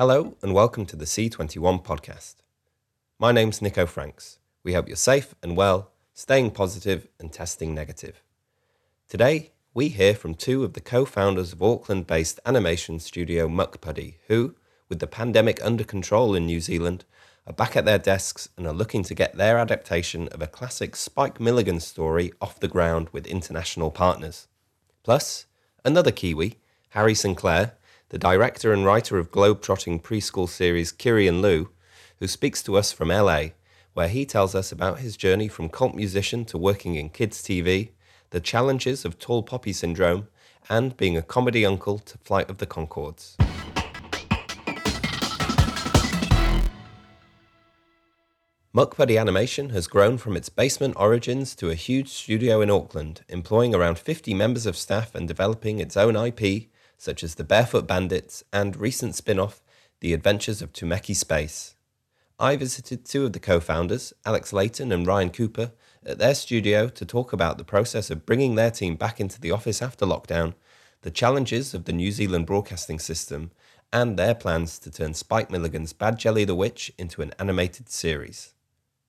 Hello, and welcome to the C21 podcast. My name's Nico Franks. We hope you're safe and well, staying positive and testing negative. Today, we hear from two of the co founders of Auckland based animation studio Mukpuddy, who, with the pandemic under control in New Zealand, are back at their desks and are looking to get their adaptation of a classic Spike Milligan story off the ground with international partners. Plus, another Kiwi, Harry Sinclair, the director and writer of globe-trotting preschool series Kiri and Lou, who speaks to us from LA, where he tells us about his journey from cult musician to working in kids' TV, the challenges of tall poppy syndrome, and being a comedy uncle to Flight of the Conchords. Mukpuddy Animation has grown from its basement origins to a huge studio in Auckland, employing around 50 members of staff and developing its own IP, such as the Barefoot Bandits and recent spin off, The Adventures of Tumeki Space. I visited two of the co founders, Alex Layton and Ryan Cooper, at their studio to talk about the process of bringing their team back into the office after lockdown, the challenges of the New Zealand broadcasting system, and their plans to turn Spike Milligan's Bad Jelly the Witch into an animated series.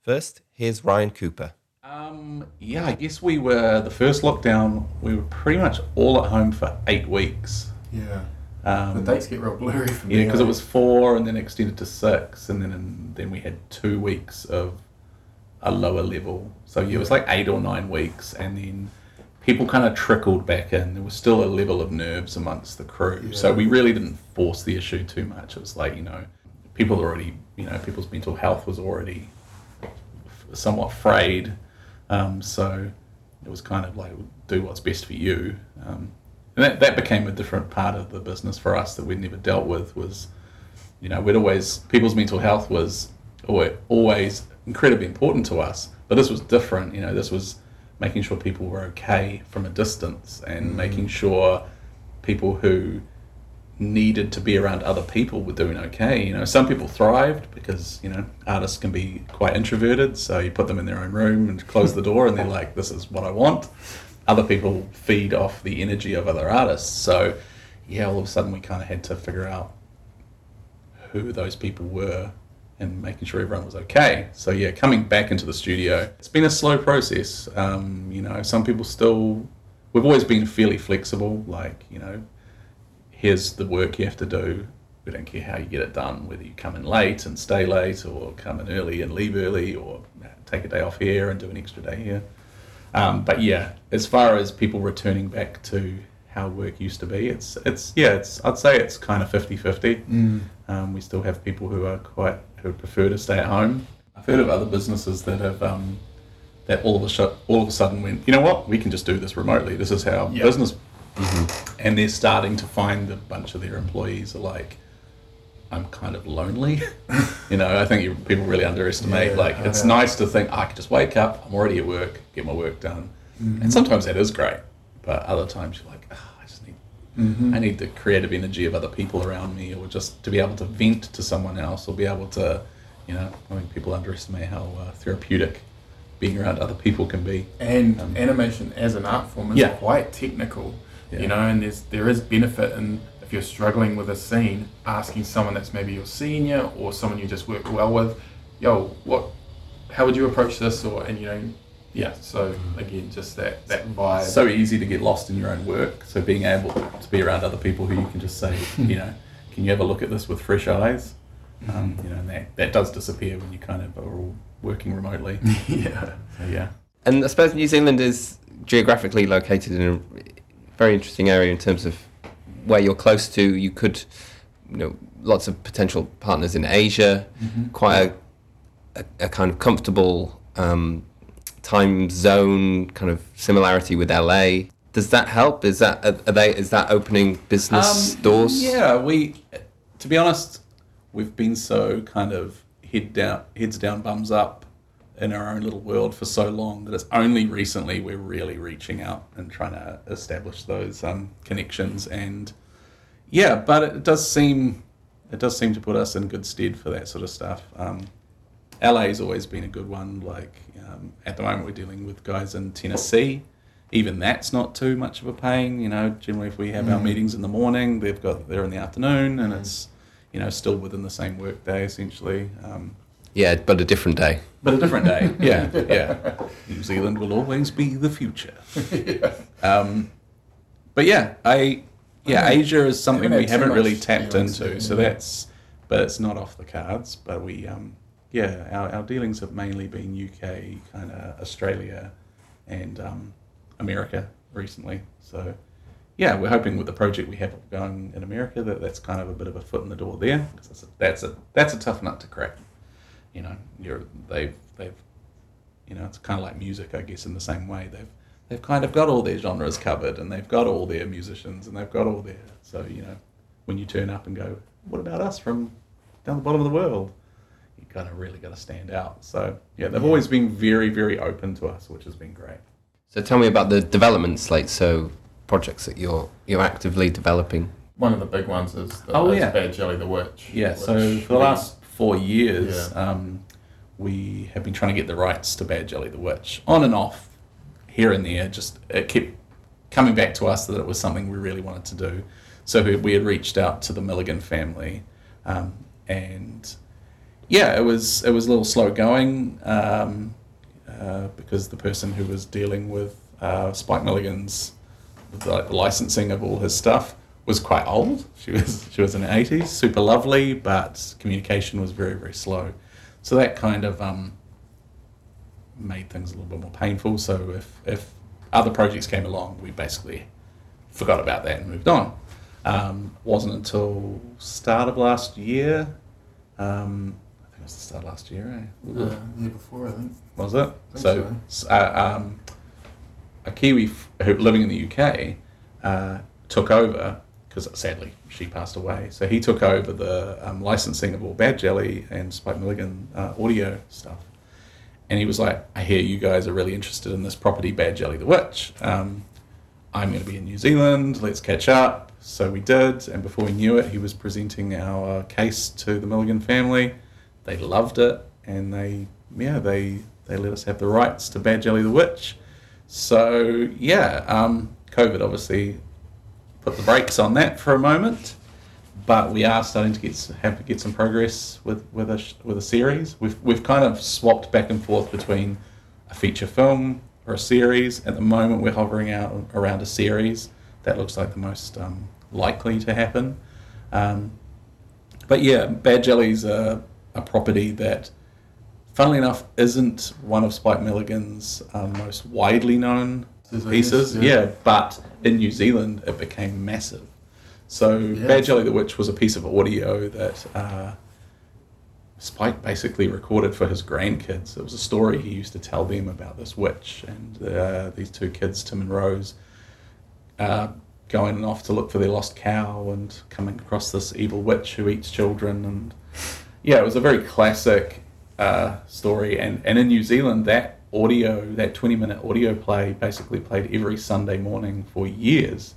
First, here's Ryan Cooper. Um, yeah, I guess we were the first lockdown. We were pretty much all at home for eight weeks. Yeah. Um, The dates get real blurry for me. yeah, because it was four, and then extended to six, and then and then we had two weeks of a lower level. So yeah, it was like eight or nine weeks, and then people kind of trickled back in. There was still a level of nerves amongst the crew, so we really didn't force the issue too much. It was like you know, people already, you know, people's mental health was already somewhat frayed. Um, so it was kind of like do what's best for you. Um, and that, that became a different part of the business for us that we'd never dealt with was, you know, we'd always, people's mental health was always, always incredibly important to us. But this was different, you know, this was making sure people were okay from a distance and mm. making sure people who needed to be around other people were doing okay. You know, some people thrived because you know artists can be quite introverted, so you put them in their own room and close the door, and they're like, "This is what I want." Other people feed off the energy of other artists, so yeah, all of a sudden we kind of had to figure out who those people were and making sure everyone was okay. So yeah, coming back into the studio, it's been a slow process. Um, you know, some people still. We've always been fairly flexible, like you know, here's the work you have to do. We don't care how you get it done, whether you come in late and stay late, or come in early and leave early, or take a day off here and do an extra day here. Um, but yeah, as far as people returning back to how work used to be, it's it's yeah, it's I'd say it's kind of 50-50. Um, we still have people who are quite who prefer to stay at home. I've heard of other businesses that have um, that all of a sh- all of a sudden went, you know what, we can just do this remotely. This is how Yeah. business and they're starting to find a bunch of their employees are like, I'm kind of lonely. you know, I think you, people really underestimate. Yeah, like, it's nice to think I can just wake up, I'm already at work, get my work done, mm-hmm. and sometimes that is great. But other times you're like, oh, I just need, mm-hmm. I need the creative energy of other people around me, or just to be able to vent to someone else, or be able to, you know, I think people underestimate how uh, therapeutic being around other people can be. and um, animation as an art form is Yeah. quite technical, Yeah. you know, and there's there is benefit in if you're struggling with a scene, asking someone that's maybe your senior or someone you just work well with, yo, what, how would you approach this, or and you know, yeah. So again, just that that vibe. so easy to get lost in your own work. So being able to be around other people who you can just say, you know, can you have a look at this with fresh eyes? Um, you know, and that, that does disappear when you kind of are all working remotely. yeah. So yeah. And I suppose New Zealand is geographically located in a very interesting area in terms of where you're close to. You could, you know, lots of potential partners in Asia, quite a, a, a kind of comfortable um, time zone kind of similarity with LA. Does that help? Is that are they is that opening business Um, doors? Yeah, we, to be honest, we've been so kind of head down, heads down, bums up in our own little world for so long that it's only recently we're really reaching out and trying to establish those um, connections. And yeah, but it does seem it does seem to put us in good stead for that sort of stuff. Um, LA's always been a good one. Like um, at the moment, we're dealing with guys in Tennessee. Even that's not too much of a pain. You know, generally if we have our meetings in the morning, they've got they're in the afternoon, and it's you know, still within the same workday essentially. Um, Yeah, but a different day. but a different day. Yeah, yeah. New Zealand will always be the future. Um, but yeah, I yeah, Asia is something we haven't really tapped into. So yeah. that's but it's not off the cards. But we um, yeah, our, our dealings have mainly been UK, kind of Australia, and um, America recently. So yeah, we're hoping with the project we have going in America that that's kind of a bit of a foot in the door there. 'cause That's a, that's a that's a tough nut to crack. You know, you're they've they've you know it's kind of like music, I guess, in the same way they've they've kind of got all their genres covered and they've got all their musicians and they've got all their so you know when you turn up and go, what about us from down the bottom of the world? You kind of really got to stand out. So yeah, they've always been very very open to us, which has been great. So tell me about the development slate. So projects that you're you're actively developing. One of the big ones is the Oh, yeah. Bad Jelly the Witch. Yeah, so for the last four years, Yeah. um, we have been trying to get the rights to Bad Jelly the Witch on and off, here and there. Just it kept coming back to us that it was something we really wanted to do. So we, we had reached out to the Milligan family, um, and yeah, it was it was a little slow going um, uh, because the person who was dealing with uh, Spike Milligan's the licensing of all his stuff was quite old. She was she was in the eighties, super lovely, but communication was very very slow. So that kind of um, made things a little bit more painful. So if if other projects came along, we basically forgot about that and moved on. Um, wasn't until start of last year. Um, I think it was the start of last year. Eh? Uh, year before, I think. Was it? think So, s- uh, um, a Kiwi f- living in the UK uh, took over because sadly she passed away. So he took over the um, licensing of all Bad Jelly and Spike Milligan uh, audio stuff. And he was like, I hear you guys are really interested in this property, Bad Jelly the Witch. Um, I'm going to be in New Zealand. Let's catch up. So we did. And before we knew it, he was presenting our case to the Milligan family. They loved it. And they, yeah, they, they let us have the rights to Bad Jelly the Witch. So, yeah, um, COVID obviously put the brakes on that for a moment. But we are starting to get have to get some progress with with a with a series. We've we've kind of swapped back and forth between a feature film or a series. At the moment, we're hovering out around a series. That looks like the most um, likely to happen. Um, but yeah, Bad Jelly's a, a property that, funnily enough, isn't one of Spike Milligan's um, most widely known Pieces, yeah. yeah, but in New Zealand, it became massive. So Yeah. Bad Jelly the Witch was a piece of audio that uh, Spike basically recorded for his grandkids. It was a story he used to tell them about this witch and uh, these two kids, Tim and Rose, uh, going off to look for their lost cow and coming across this evil witch who eats children. And yeah, it was a very classic uh, story. And, and in New Zealand, that audio, that 20 minute audio play, basically played every Sunday morning for years.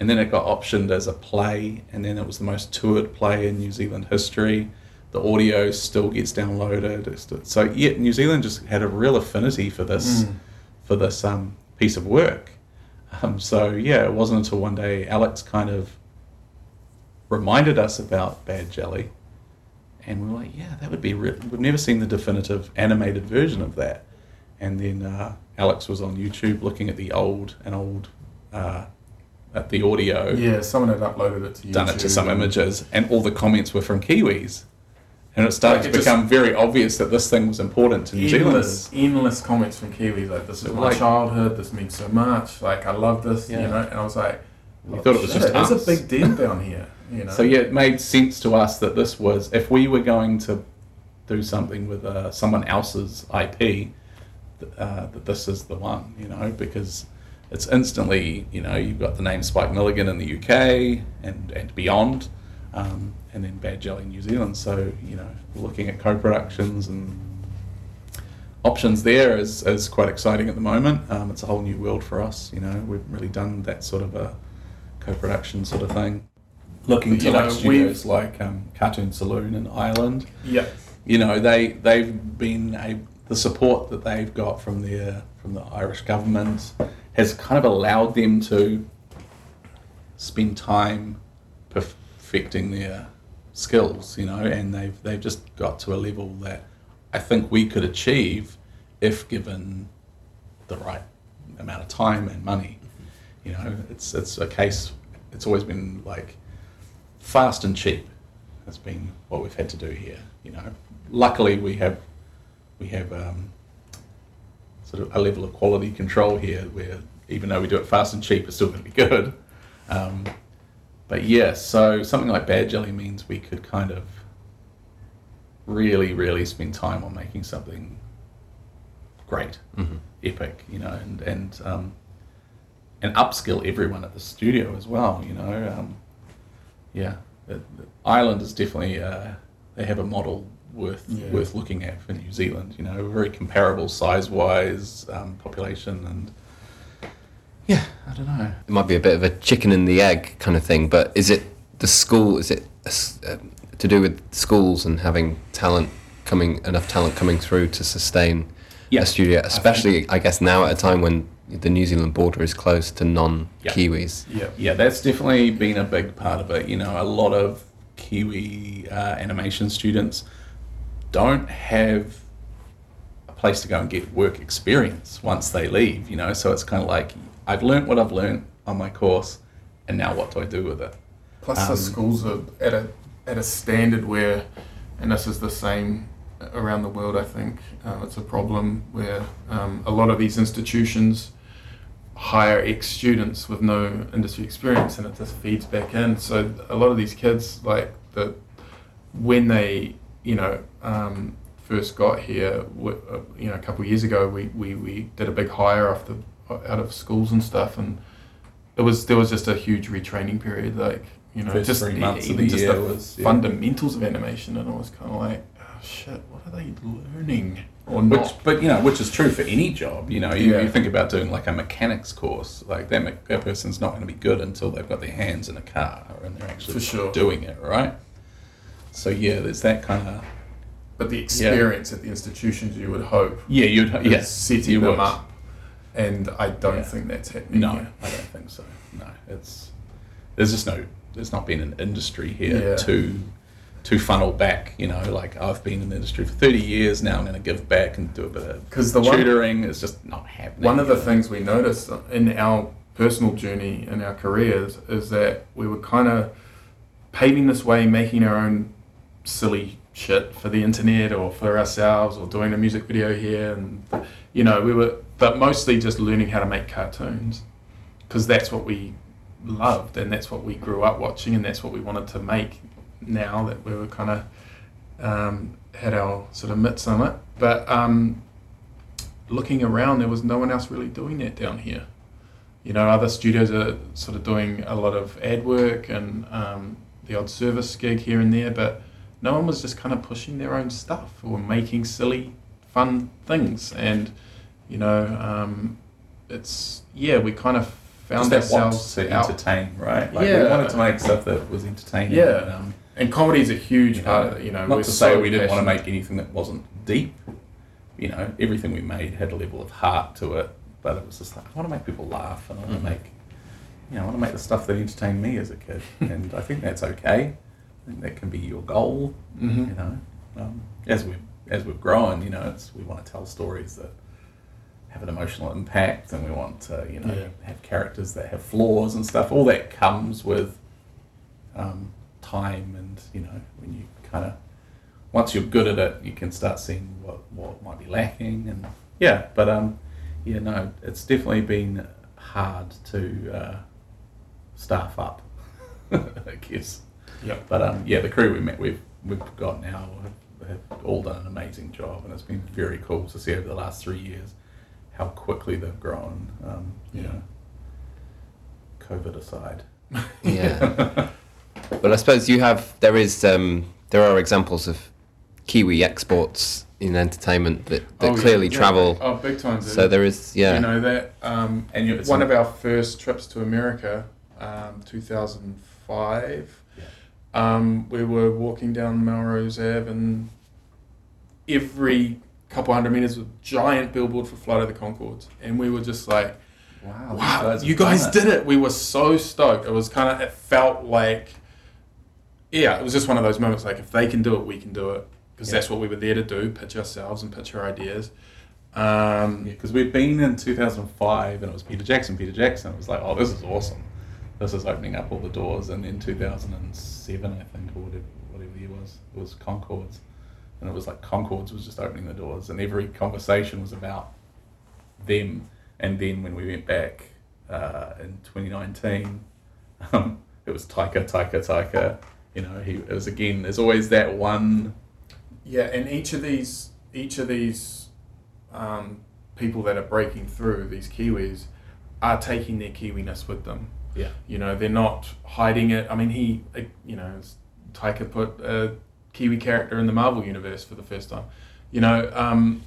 And then it got optioned as a play, and then it was the most toured play in New Zealand history. The audio still gets downloaded. So yeah, New Zealand just had a real affinity for this Mm. for this um, piece of work. Um, so yeah, it wasn't until one day Alex kind of reminded us about Bad Jelly, and we were like, yeah, that would be. Re- we've never seen the definitive animated version of that. And then uh, Alex was on YouTube looking at the old and old uh, at the audio, Yeah, someone had uploaded it to YouTube. done it to some images, and all the comments were from Kiwis. And it started Like, to it become very obvious that this thing was important to New Zealanders. Endless, endless comments from Kiwis like, "This is my Like- childhood. This means so much. Like, I love this." Yeah. You know, and I was like, "Oh, thought it was shit, just us. a big deal down here. You know. So yeah, it made sense to us that this was if we were going to do something with uh, someone else's IP, uh, that this is the one, you know, because it's instantly, you know, you've got the name Spike Milligan in the UK and and beyond, um, and then Bad Jelly New Zealand. So you know, looking at co-productions and options there is, is quite exciting at the moment. Um, it's a whole new world for us. You know, we've really done that sort of a co-production sort of thing. Looking to like know, studios like um, Cartoon Saloon in Ireland, yeah, you know, they they've been a, the support that they've got from their uh, from the Irish government has kind of allowed them to spend time perfecting their skills, you know, and they've they've just got to a level that I think we could achieve if given the right amount of time and money. You know, it's it's a case. It's always been like fast and cheap. Has been what we've had to do here. You know, luckily we have we have um, sort of a level of quality control here where even though we do it fast and cheap, it's still going to be good. Um, but yeah, so something like Bad Jelly means we could kind of really, really spend time on making something great, Mm-hmm. epic, you know, and and um, and upskill everyone at the studio as well, you know. Um, yeah, Ireland is definitely uh, they have a model worth Yeah. worth looking at for New Zealand. You know, very comparable size wise, um, population, and yeah, I don't know. It might be a bit of a chicken and the egg kind of thing, but is it the school? Is it a s- um, to do with schools and having talent coming enough talent coming through to sustain Yeah, a studio, especially I, guess now at a time when the New Zealand border is closed to non-Kiwis. Yeah. Yeah, that's definitely been a big part of it. You know, a lot of Kiwi uh, animation students don't have a place to go and get work experience once they leave, you know, so it's kind of like I've learnt what I've learnt on my course, and now what do I do with it? Plus, Um, the schools are at a at a standard where, and this is the same around the world. I think um, it's a problem where um, a lot of these institutions hire ex students with no industry experience, and it just feeds back in. So a lot of these kids, like the when they you know um, first got here, uh, you know, a couple of years ago, we, we, we did a big hire off the out of schools and stuff, and it was there was just a huge retraining period, like you know, First just three months of the just year the was, yeah. fundamentals of animation, and I was kind of like, oh shit, what are they learning or Which, not? but you know, which is true for any job. You know, you, Yeah. you think about doing like a mechanics course, like that, me- that person's not going to be good until they've got their hands in a car and they're actually sure. doing it, right? So yeah, there's that kind of But the experience at the institutions, you would hope, yeah, you'd is yes, setting you them would. up, and I don't Yeah. think that's happening. No. I don't think so. No, it's there's just no there's not been an industry here Yeah. to to funnel back. You know, like I've been in the industry for 30 years now. I'm going to give back and do a bit of 'Cause the one- tutoring. It's just not happening. One of the things we noticed in our personal journey in our careers is that we were kind of paving this way, making our own silly shit for the internet or for ourselves, or doing a music video here, and you know, we were, but mostly just learning how to make cartoons because that's what we loved and that's what we grew up watching and that's what we wanted to make. Now that we were kind of um, had our sort of mitts on it, but um, looking around, there was no one else really doing that down here. You know, other studios are sort of doing a lot of ad work and um, the odd service gig here and there, but no one was just kind of pushing their own stuff or making silly, fun things. And, you know, um, it's, yeah, we kind of found just ourselves to out. entertain, right? Like we Yeah. wanted to make stuff that was entertaining. Yeah. and, um, And comedy is a huge you part know, of it, you know. not to say so we didn't want to make anything that wasn't deep. You know, everything we made had a level of heart to it, but it was just like I want to make people laugh, and I want Mhm. to make, you know, I want to make the stuff that entertained me as a kid, and I think that's okay. Think that can be your goal. Mhm. You know, um, as we as we've grown, you know, it's we want to tell stories that have an emotional impact, and we want to, you know, Yeah. have characters that have flaws and stuff. All that comes with um, time, and you know, when you kind of once you're good at it, you can start seeing what what might be lacking, and yeah. But um, yeah, no, it's definitely been hard to uh, staff up, I guess. Yeah. But um, yeah, the crew we met we've we've got now have, have all done an amazing job, and it's been very cool to see over the last three years how quickly they've grown. Um, you Yeah. know, COVID aside. Yeah. well, I suppose you have there is um, there are examples of Kiwi exports in entertainment that, that Oh, clearly yeah. travel. Oh, big time. dude. So there is yeah. You know that um, And you- one of our first trips to America, um, 2005. Um, we were walking down Melrose Ave, and every couple hundred meters was a giant billboard for Flight of the Conchords, and we were just like, Wow, "Wow, guys you guys did it!" We were so stoked. It was kind of it felt like yeah, it was just one of those moments like if they can do it, we can do it because Yeah. that's what we were there to do: pitch ourselves and pitch our ideas. Um, Yeah, because we'd been in 2005 and it was Peter Jackson, Peter Jackson. It was like, oh, this is awesome. This is opening up all the doors. And in 2007, I think, or whatever, whatever the year was, it was Conchords. And it was like Conchords was just opening the doors. And every conversation was about them. And then when we went back uh, in 2019, um, it was Taika, Taika, Taika. You know, he it was again, there's always that one. Yeah, and each of these each of these um, people that are breaking through, these Kiwis, are taking their Kiwiness with them. Yeah. You know, they're not hiding it. I mean, he, uh, you know, Taika put a Kiwi character in the Marvel universe for the first time. You know, um,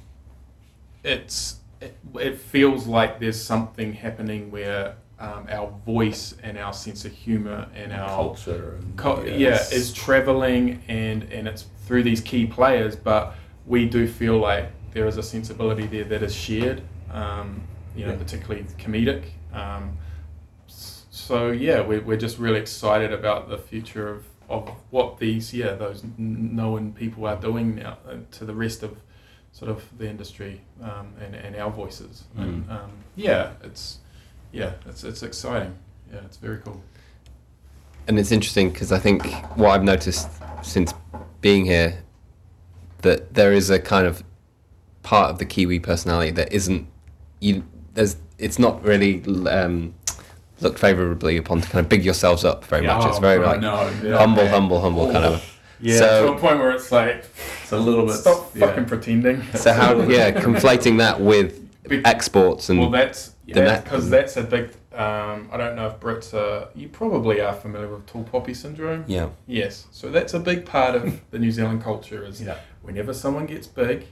it's it, it feels like there's something happening where um, our voice and our sense of humor and our culture and Co- yeah, it's- is traveling and and it's through these key players, but we do feel like there is a sensibility there that is shared. Um, you know, Yeah. particularly comedic. Um, so yeah, we're, we're just really excited about the future of, of what these yeah those known people are doing now uh, to the rest of sort of the industry um, and, and our voices. And um, yeah, it's yeah, it's it's exciting. Yeah, it's very cool. And it's interesting because I think what I've noticed since being here that there is a kind of part of the Kiwi personality that isn't you. There's it's not really um, looked favourably upon to kind of big yourselves up very much. It's Oh, very right, like no, yeah, humble, man. humble, humble kind of. Yeah, So- to a point where it's like, It's a little bit. stop yeah. fucking pretending. So how yeah, conflating that with Be- exports and well, that's The that's because that's a big. Um, I don't know if Brits are. You probably are familiar with tall poppy syndrome. yeah, Yes, so that's a big part of the New Zealand culture. Is Yeah. whenever someone gets big,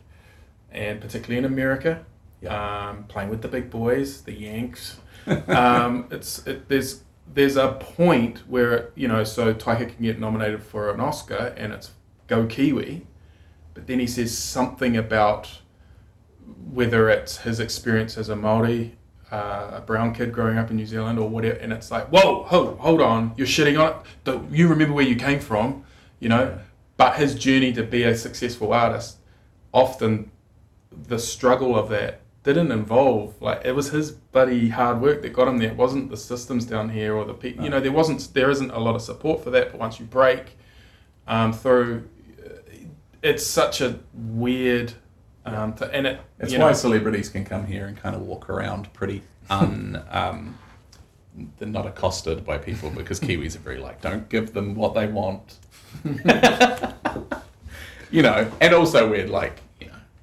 and particularly in America, um, playing with the big boys, the Yanks. um, it's it, there's there's a point where you know so Taika can get nominated for an Oscar and it's go Kiwi, but then he says something about whether it's his experience as a Maori, uh, a brown kid growing up in New Zealand or whatever, and it's like whoa, hold, hold on, you're shitting on it. Don't, you remember where you came from, you know. But his journey to be a successful artist, often the struggle of that didn't involve like it was his bloody hard work that got him there. It wasn't the systems down here or the people. You know, there wasn't there isn't a lot of support for that. But once you break um, through, uh, it's such a weird. Um, and it It's why know, celebrities can come here and kind of walk around pretty un. um, they're not accosted by people because Kiwis are very like, don't give them what they want. you know, and also we're like,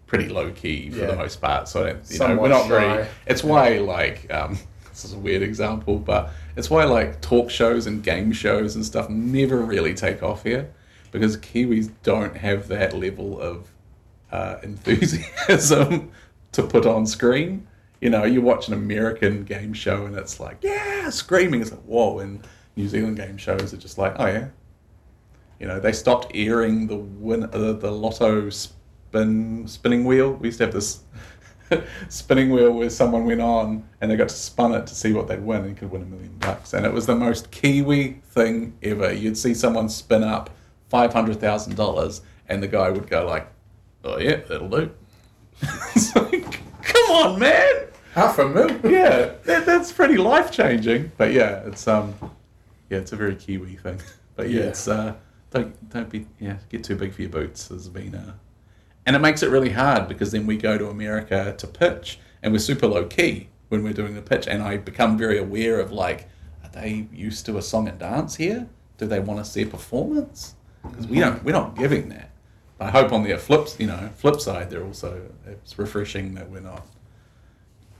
pretty low key for Yeah. the most part. So you know, we're not very. shy. It's why like um, this is a weird example, but it's why like talk shows and game shows and stuff never really take off here because Kiwis don't have that level of uh, enthusiasm to put on screen. You know, you watch an American game show and it's like, yeah, screaming. It's like, whoa. And New Zealand game shows are just like, oh, yeah. You know, they stopped airing the win, uh, the lotto spin spinning wheel. We used to have this spinning wheel where someone went on and they got to spun it to see what they'd win and you could win a million bucks. And it was the most Kiwi thing ever. You'd see someone spin up five hundred thousand dollars and the guy would go like, Oh yeah, that'll do. it's like, come on, man. half a mil. Yeah, that, that's pretty life changing. But yeah, it's um, yeah, it's a very Kiwi thing. But yeah, Yeah. it's uh, don't don't be yeah, get too big for your boots. Has been uh, and it makes it really hard because then we go to America to pitch and we're super low key when we're doing the pitch, and I become very aware of like, are they used to a song and dance here? Do they want to see a performance? Because we don't, we're not giving that. But I hope on the flips, you know, flip side, they're also it's refreshing that we're not,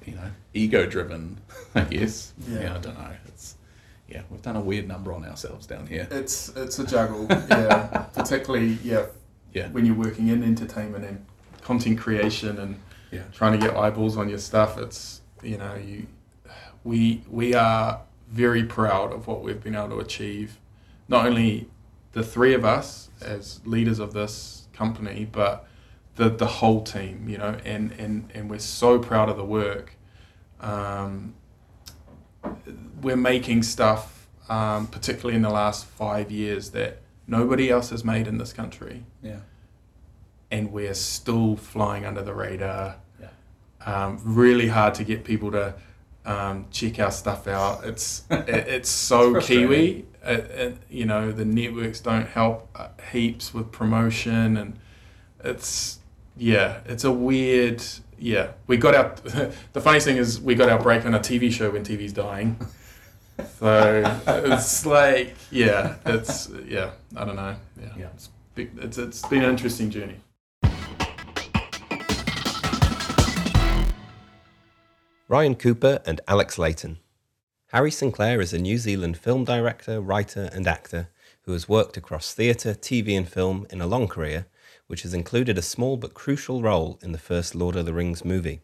you know, ego driven. I guess. Yeah. Yeah. I don't know. It's yeah, we've done a weird number on ourselves down here. It's it's a juggle, yeah. Particularly, yeah, Yeah. when you're working in entertainment and content creation and Yeah. trying to get eyeballs on your stuff. It's you know you, we we are very proud of what we've been able to achieve. Not only the three of us as leaders of this company, but the the whole team. You know, and and and we're so proud of the work. Um, we're making stuff, um, particularly in the last five years, that nobody else has made in this country, Yeah. and we're still flying under the radar. Yeah. Um, really hard to get people to um, check our stuff out. It's it, it's so It's Kiwi. It, it, you know the networks don't help uh, heaps with promotion, and it's yeah, it's a weird yeah. We got our the funniest thing is we got our break on a TV show when TV's dying. So it's like yeah, it's yeah. I don't know. Yeah, Yeah. It's, big, it's it's been an interesting journey. Ryan Cooper and Alex Layton. Harry Sinclair is a New Zealand film director, writer, and actor who has worked across theatre, TV, and film in a long career, which has included a small but crucial role in the first Lord of the Rings movie.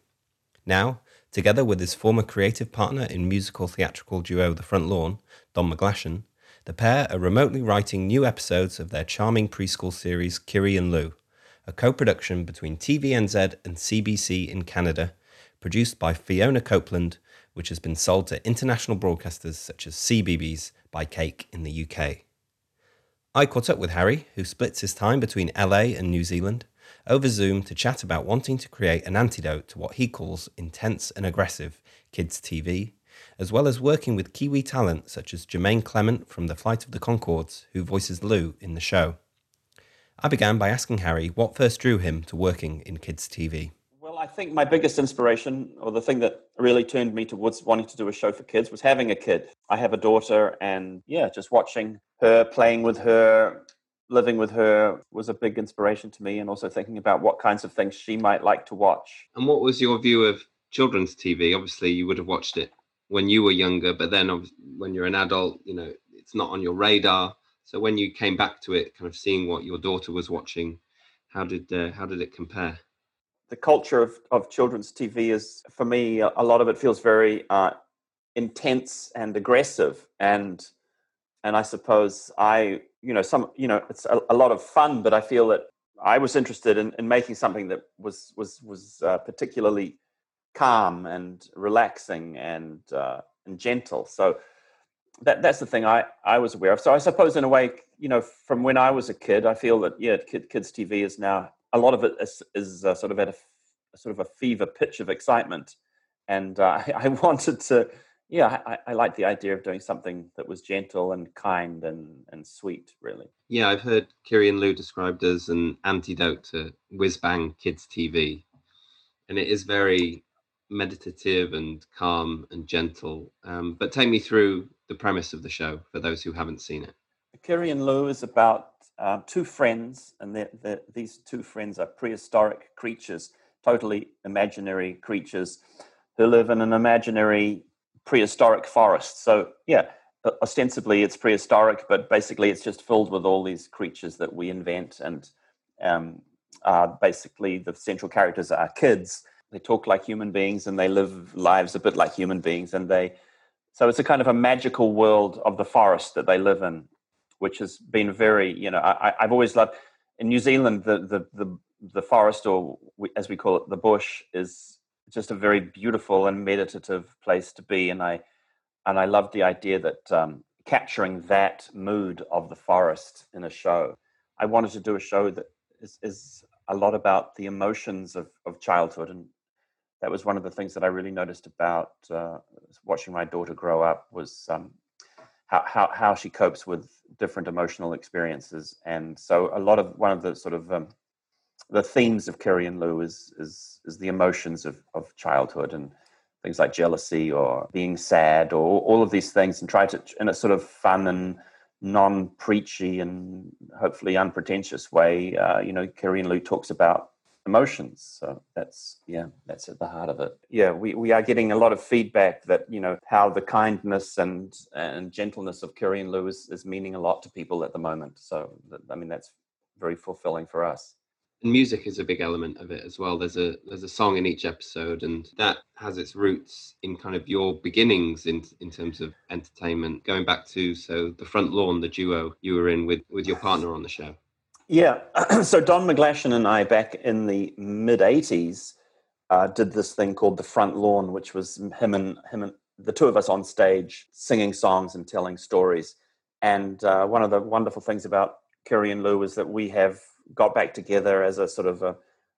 Now, together with his former creative partner in musical theatrical duo The Front Lawn, Don McGlashan, the pair are remotely writing new episodes of their charming preschool series Kiri and Lou, a co production between TVNZ and CBC in Canada, produced by Fiona Copeland, which has been sold to international broadcasters such as CBBC by Cake in the UK. I caught up with Harry, who splits his time between LA and New Zealand, over Zoom to chat about wanting to create an antidote to what he calls intense and aggressive kids' TV, as well as working with Kiwi talent such as Jermaine Clement from The Flight of the Conchords, who voices Lou in the show. I began by asking Harry what first drew him to working in kids' TV. Well, I think my biggest inspiration, or the thing that really turned me towards wanting to do a show for kids, was having a kid. I have a daughter, and yeah, just watching her, playing with her, living with her was a big inspiration to me, and also thinking about what kinds of things she might like to watch. And what was your view of children's TV? Obviously, you would have watched it when you were younger, but then when you're an adult, you know, it's not on your radar. So when you came back to it, kind of seeing what your daughter was watching, how did uh, how did it compare? The culture of, of children's TV is, for me, a a lot of it feels very uh, intense and aggressive, and and I suppose I, you know, some, you know, it's a, a lot of fun, but I feel that I was interested in, in making something that was was was uh, particularly calm and relaxing and uh, and gentle. So that that's the thing I I was aware of. So I suppose in a way, you know, from when I was a kid, I feel that yeah, kid, kids TV is now a lot of it is, is uh, sort of at a, sort of a fever pitch of excitement, and uh, I, I wanted to. Yeah, I, I like the idea of doing something that was gentle and kind and, and sweet, really. Yeah, I've heard Kiri and Lou described as an antidote to whiz bang kids TV, and it is very meditative and calm and gentle. Um, but take me through the premise of the show for those who haven't seen it. Kiri and Lou is about uh, two friends, and they're, they're, these two friends are prehistoric creatures, totally imaginary creatures who live in an imaginary prehistoric forest. So, yeah, ostensibly it's prehistoric, but basically it's just filled with all these creatures that we invent. And um, basically, the central characters are kids. They talk like human beings and they live lives a bit like human beings. And they, so it's a kind of a magical world of the forest that they live in which has been very, you know, I, I've always loved in New Zealand the the the, the forest, or we, as we call it, the bush, is just a very beautiful and meditative place to be, and I and I loved the idea that um, capturing that mood of the forest in a show. I wanted to do a show that is, is a lot about the emotions of, of childhood, and that was one of the things that I really noticed about uh, watching my daughter grow up was um, how, how how she copes with different emotional experiences and so a lot of one of the sort of um, the themes of Kiri and Lou is is is the emotions of of childhood and things like jealousy or being sad or all of these things and try to in a sort of fun and non-preachy and hopefully unpretentious way uh, you know Kiri and Lou talks about emotions. So that's yeah that's at the heart of it. Yeah we, we are getting a lot of feedback that you know how the kindness and and gentleness of Kiri and Lou is, is meaning a lot to people at the moment. So i mean that's very fulfilling for us And music is a big element of it as well. There's a there's a song in each episode, and that has its roots in kind of your beginnings in in terms of entertainment. Going back to so the front lawn, the duo you were in with with your partner on the show. Yeah. so Don McGlashan and I, back in the mid '80s, uh, did this thing called the Front Lawn, which was him and him and the two of us on stage singing songs and telling stories. And uh, one of the wonderful things about Kiri and Lou is that we have got back together as a sort of a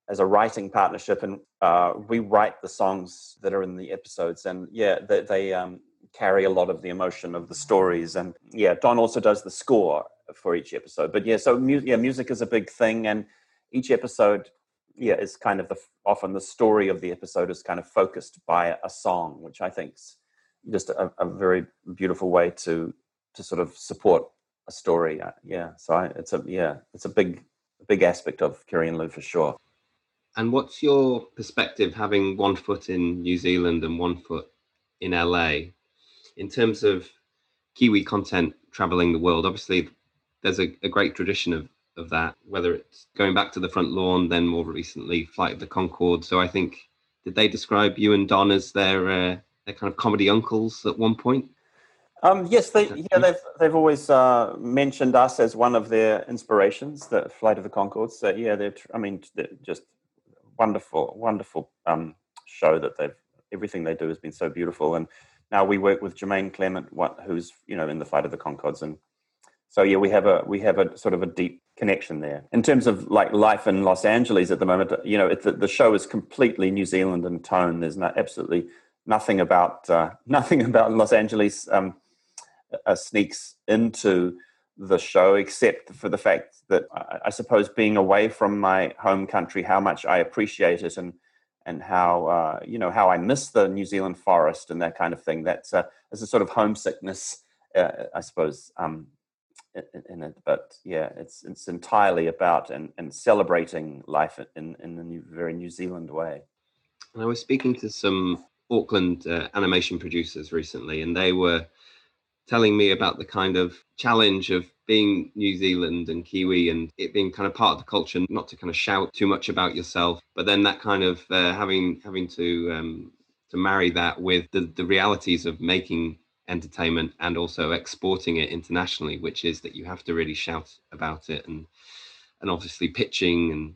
as a writing partnership, and uh, we write the songs that are in the episodes. And yeah, they, they um, carry a lot of the emotion of the stories. And yeah, Don also does the score for each episode. But yeah, so mu- yeah, music is a big thing, and each episode yeah is kind of the often the story of the episode is kind of focused by a song, which I think's just a, a very beautiful way to to sort of support a story. Uh, yeah, so I, it's a yeah, it's a big big aspect of Lou for sure. And what's your perspective having one foot in New Zealand and one foot in LA in terms of Kiwi content traveling the world? Obviously, there's a, a great tradition of of that, whether it's going back to the front lawn, then more recently Flight of the Conchord. So I think did they describe you and Don as their uh, their kind of comedy uncles at one point? Um, yes, they yeah they've they've always uh, mentioned us as one of their inspirations, the Flight of the Conchords. So yeah, they're I mean they're just wonderful, wonderful um, show that they've everything they do has been so beautiful. And now we work with Jermaine Clement, what, who's you know in the Flight of the Conchords, and so yeah, we have a we have a sort of a deep connection there. In terms of like life in Los Angeles at the moment, you know, the, the show is completely New Zealand in tone. There's not absolutely nothing about uh, nothing about Los Angeles um, uh, sneaks into the show, except for the fact that I, I, suppose being away from my home country, how much I appreciate it, and and how uh, you know how I miss the New Zealand forest and that kind of thing. That's a, a sort of homesickness, uh, I suppose, um, in it. But yeah, it's it's entirely about and, and celebrating life in in a new, very New Zealand way. And I was speaking to some Auckland uh, animation producers recently, and they were telling me about the kind of challenge of being New Zealand and Kiwi and it being kind of part of the culture, not to kind of shout too much about yourself, but then that kind of uh, having having to um, to marry that with the, the realities of making entertainment and also exporting it internationally, which is that you have to really shout about it and and obviously pitching and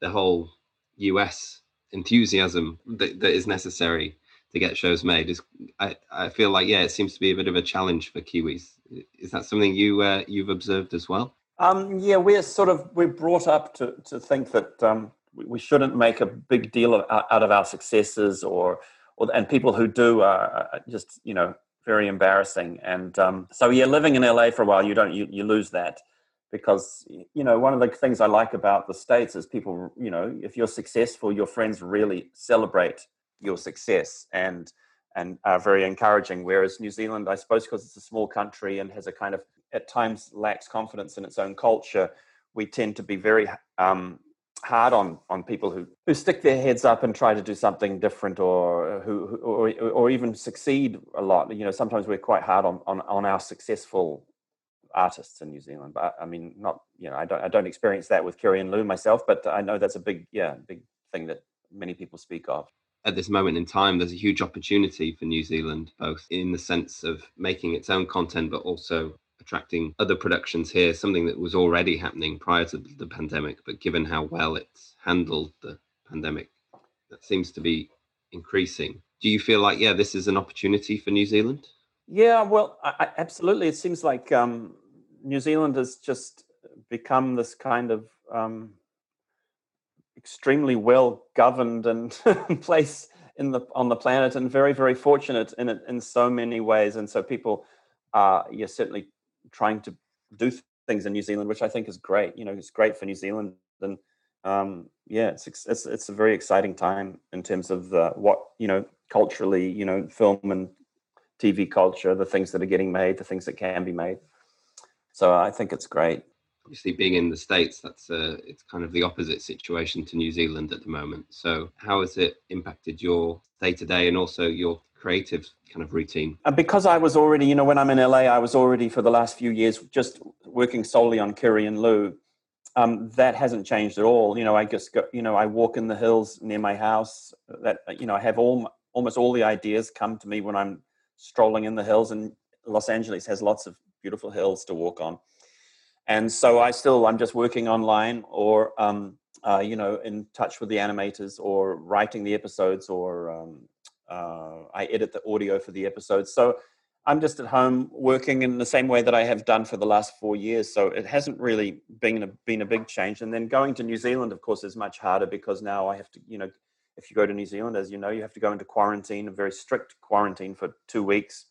the whole US enthusiasm that, that is necessary to get shows made is I, I feel like yeah it seems to be a bit of a challenge for kiwis. Is that something you uh, you've observed as well? Um, yeah we're sort of we're brought up to, to think that um, we shouldn't make a big deal of, out of our successes or, or and people who do are just you know very embarrassing. And um, so yeah living in la for a while you don't you, you lose that because you know one of the things i like about the states is people you know if you're successful your friends really celebrate your success and and are very encouraging. Whereas New Zealand, I suppose, because it's a small country and has a kind of at times lacks confidence in its own culture, we tend to be very um, hard on on people who who stick their heads up and try to do something different or who or or even succeed a lot. You know, sometimes we're quite hard on on, on our successful artists in New Zealand. But I mean, not you know, I don't I don't experience that with Kiri and Lou myself, but I know that's a big yeah big thing that many people speak of at this moment in time, there's a huge opportunity for New Zealand, both in the sense of making its own content, but also attracting other productions here, something that was already happening prior to the pandemic. But given how well it's handled the pandemic, that seems to be increasing. Do you feel like, yeah, this is an opportunity for New Zealand? Yeah, well, I, absolutely. It seems like um, New Zealand has just become this kind of um, extremely well governed and place in the on the planet and very very fortunate in it in so many ways. And so people are yeah certainly trying to do things in New Zealand which I think is great you know it's great for New Zealand. And um, yeah it's, it's it's a very exciting time in terms of the, what you know culturally you know film and TV culture the things that are getting made the things that can be made. So I think it's great obviously being in the states that's a it's kind of the opposite situation to new zealand at the moment. So how has it impacted your day to day and also your creative kind of routine? Uh, because i was already you know when i'm in la i was already for the last few years just working solely on kiri and lou. Um, that hasn't changed at all. You know i just go you know i walk in the hills near my house that you know i have all almost all the ideas come to me when i'm strolling in the hills and los angeles has lots of beautiful hills to walk on and so I still I'm just working online or um, uh, you know in touch with the animators or writing the episodes or um, uh, I edit the audio for the episodes. So I'm just at home working in the same way that I have done for the last four years. So it hasn't really been a, been a big change. And then going to New Zealand, of course, is much harder because now I have to, you know, if you go to New Zealand, as you know, you have to go into quarantine, a very strict quarantine for two weeks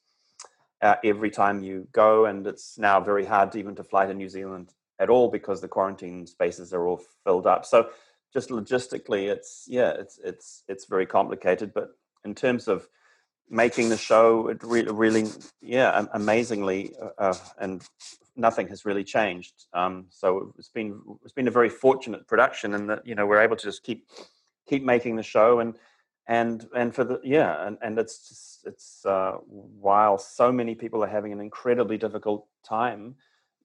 uh, every time you go. And it's now very hard even to fly to New Zealand at all because the quarantine spaces are all filled up. So just logistically, it's yeah, it's it's it's very complicated. But in terms of making the show it really, really yeah amazingly uh, uh, and nothing has really changed um, so it's been it's been a very fortunate production and that you know we're able to just keep keep making the show and and and for the yeah and, and it's just, it's uh, while so many people are having an incredibly difficult time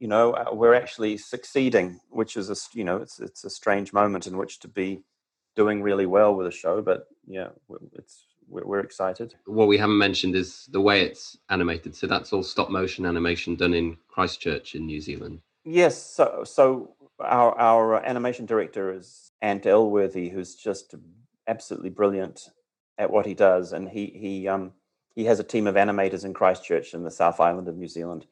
you know uh, we're actually succeeding which is a you know it's it's a strange moment in which to be doing really well with a show but yeah it's we're, we're excited. What we haven't mentioned is the way it's animated. So that's all stop motion animation done in Christchurch in New Zealand. Yes. So so our our animation director is Ant Elworthy, who's just absolutely brilliant at what he does, and he he um he has a team of animators in Christchurch in the South Island of New Zealand,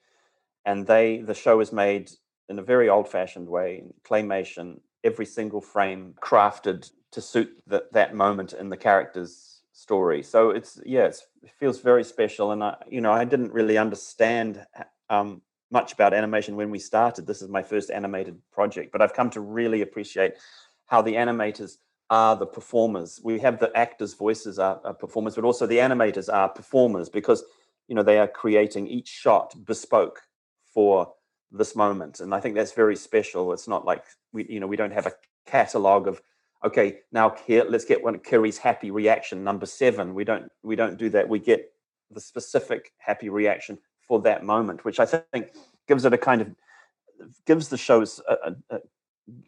and they the show is made in a very old fashioned way, claymation, every single frame crafted to suit the, that moment in the characters story. So it's yeah, it's, it feels very special. And I, you know, I didn't really understand um, much about animation when we started. This is my first animated project, but I've come to really appreciate how the animators are the performers. We have the actors' voices are, are performers, but also the animators are performers because you know they are creating each shot bespoke for this moment and i think that's very special it's not like we you know we don't have a catalog of okay, now here, let's get one Kiri's happy reaction number seven. We don't we don't do that. We get the specific happy reaction for that moment, which I think gives it a kind of gives the shows a, a, a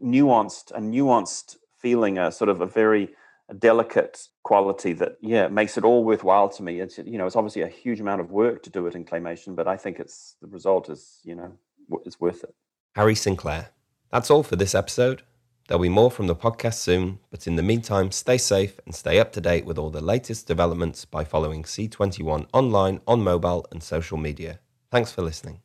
nuanced a nuanced feeling, a sort of a very delicate quality that yeah makes it all worthwhile to me. It's you know it's obviously a huge amount of work to do it in claymation, but I think it's the result is you know is worth it. Harry Sinclair. That's all for this episode. There'll be more from the podcast soon, but in the meantime, stay safe and stay up to date with all the latest developments by following C21 online, on mobile, and social media. Thanks for listening.